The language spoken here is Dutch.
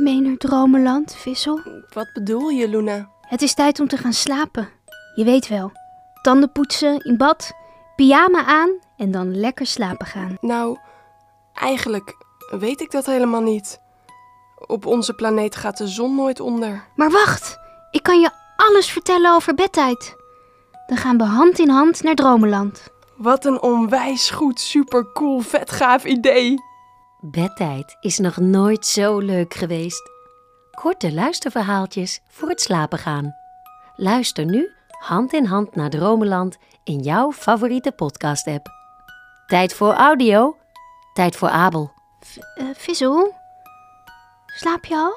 mee naar Dromenland, Vissel? Wat bedoel je, Luna? Het is tijd om te gaan slapen. Je weet wel. Tanden poetsen, in bad, pyjama aan en dan lekker slapen gaan. Nou, eigenlijk weet ik dat helemaal niet. Op onze planeet gaat de zon nooit onder. Maar wacht, ik kan je alles vertellen over bedtijd. Dan gaan we hand in hand naar Dromenland. Wat een onwijs goed, supercool, vet gaaf idee. Bedtijd is nog nooit zo leuk geweest. Korte luisterverhaaltjes voor het slapen gaan. Luister nu hand in hand naar Dromenland in jouw favoriete podcast-app. Tijd voor audio, tijd voor Abel. V- eh, Vissel, slaap je al?